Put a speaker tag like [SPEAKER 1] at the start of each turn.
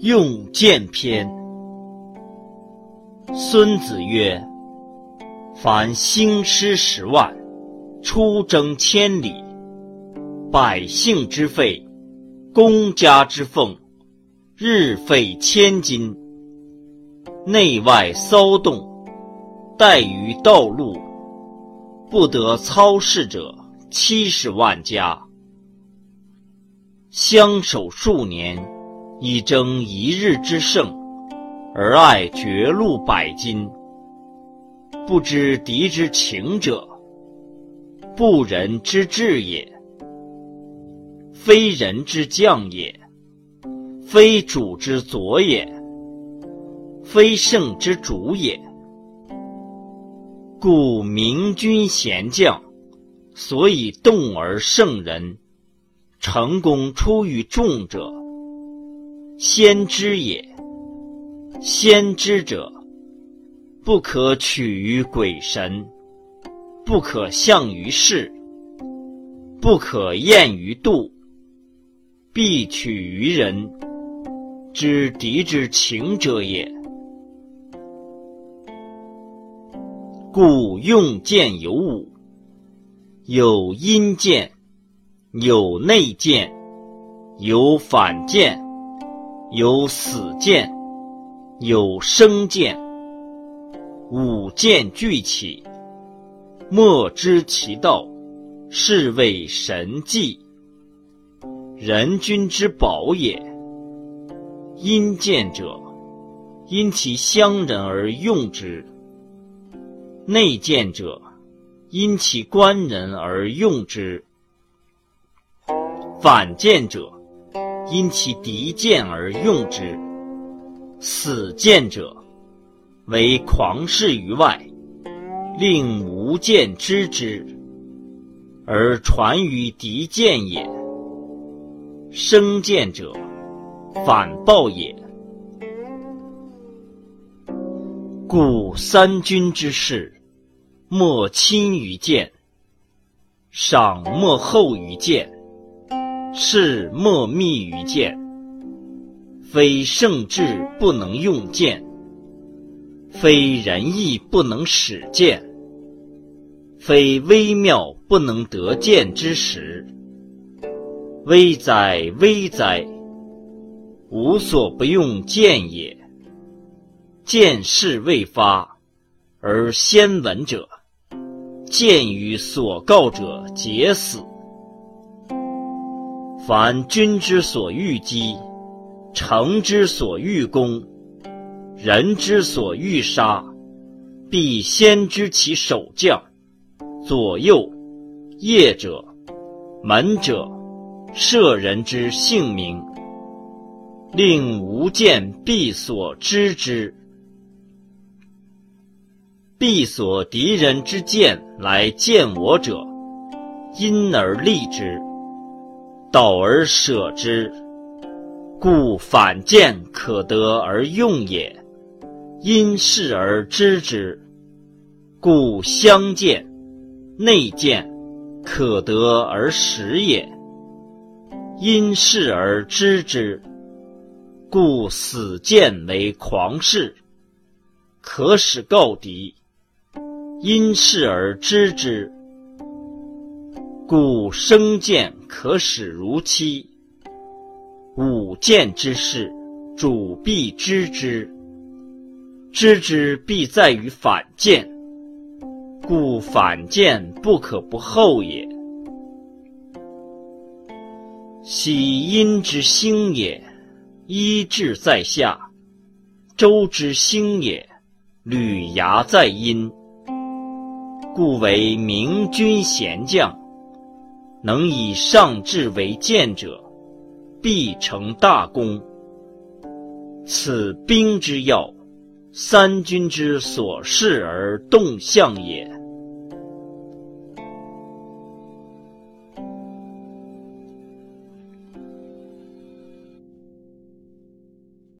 [SPEAKER 1] 用剑篇。孙子曰：“凡兴师十万，出征千里，百姓之费，公家之奉，日费千金，内外骚动，怠于道路，不得操事者七十万家。相守数年，以争一日之胜。”而爱绝路百金，不知敌之情者，不仁之至也；非人之将也，非主之佐也，非圣之主也。故明君贤将，所以动而胜人，成功出于众者，先知也。先知者，不可取于鬼神，不可向于世，不可验于度，必取于人，知敌之情者也。故用剑有五：有阴剑，有内剑，有反剑，有死剑。有生剑，五剑俱起，莫知其道，是谓神迹。人君之宝也。阴剑者，因其乡人而用之；内剑者，因其官人而用之；反剑者，因其敌剑而用之。死剑者，为狂士于外，令无剑知之，而传于敌剑也。生剑者，反报也。故三军之事，莫亲于剑，赏莫厚于剑，事莫密于剑。非圣智不能用剑，非仁义不能使剑，非微妙不能得剑之时。危哉危哉！无所不用剑也。见事未发，而先闻者，见于所告者皆死。凡君之所欲击。诚之所欲攻，人之所欲杀，必先知其守将、左右、业者、门者、舍人之姓名，令吾见必所知之，必所敌人之剑来见我者，因而立之，导而舍之。故反见可得而用也，因事而知之；故相见、内见可得而识也，因事而知之；故死见为狂士，可使告敌，因事而知之；故生见可使如期。五剑之事，主必知之。知之必在于反见，故反见不可不厚也。喜阴之星也，一志在下；周之星也，履牙在阴。故为明君贤将，能以上智为鉴者。必成大功。此兵之要，三军之所恃而动向也。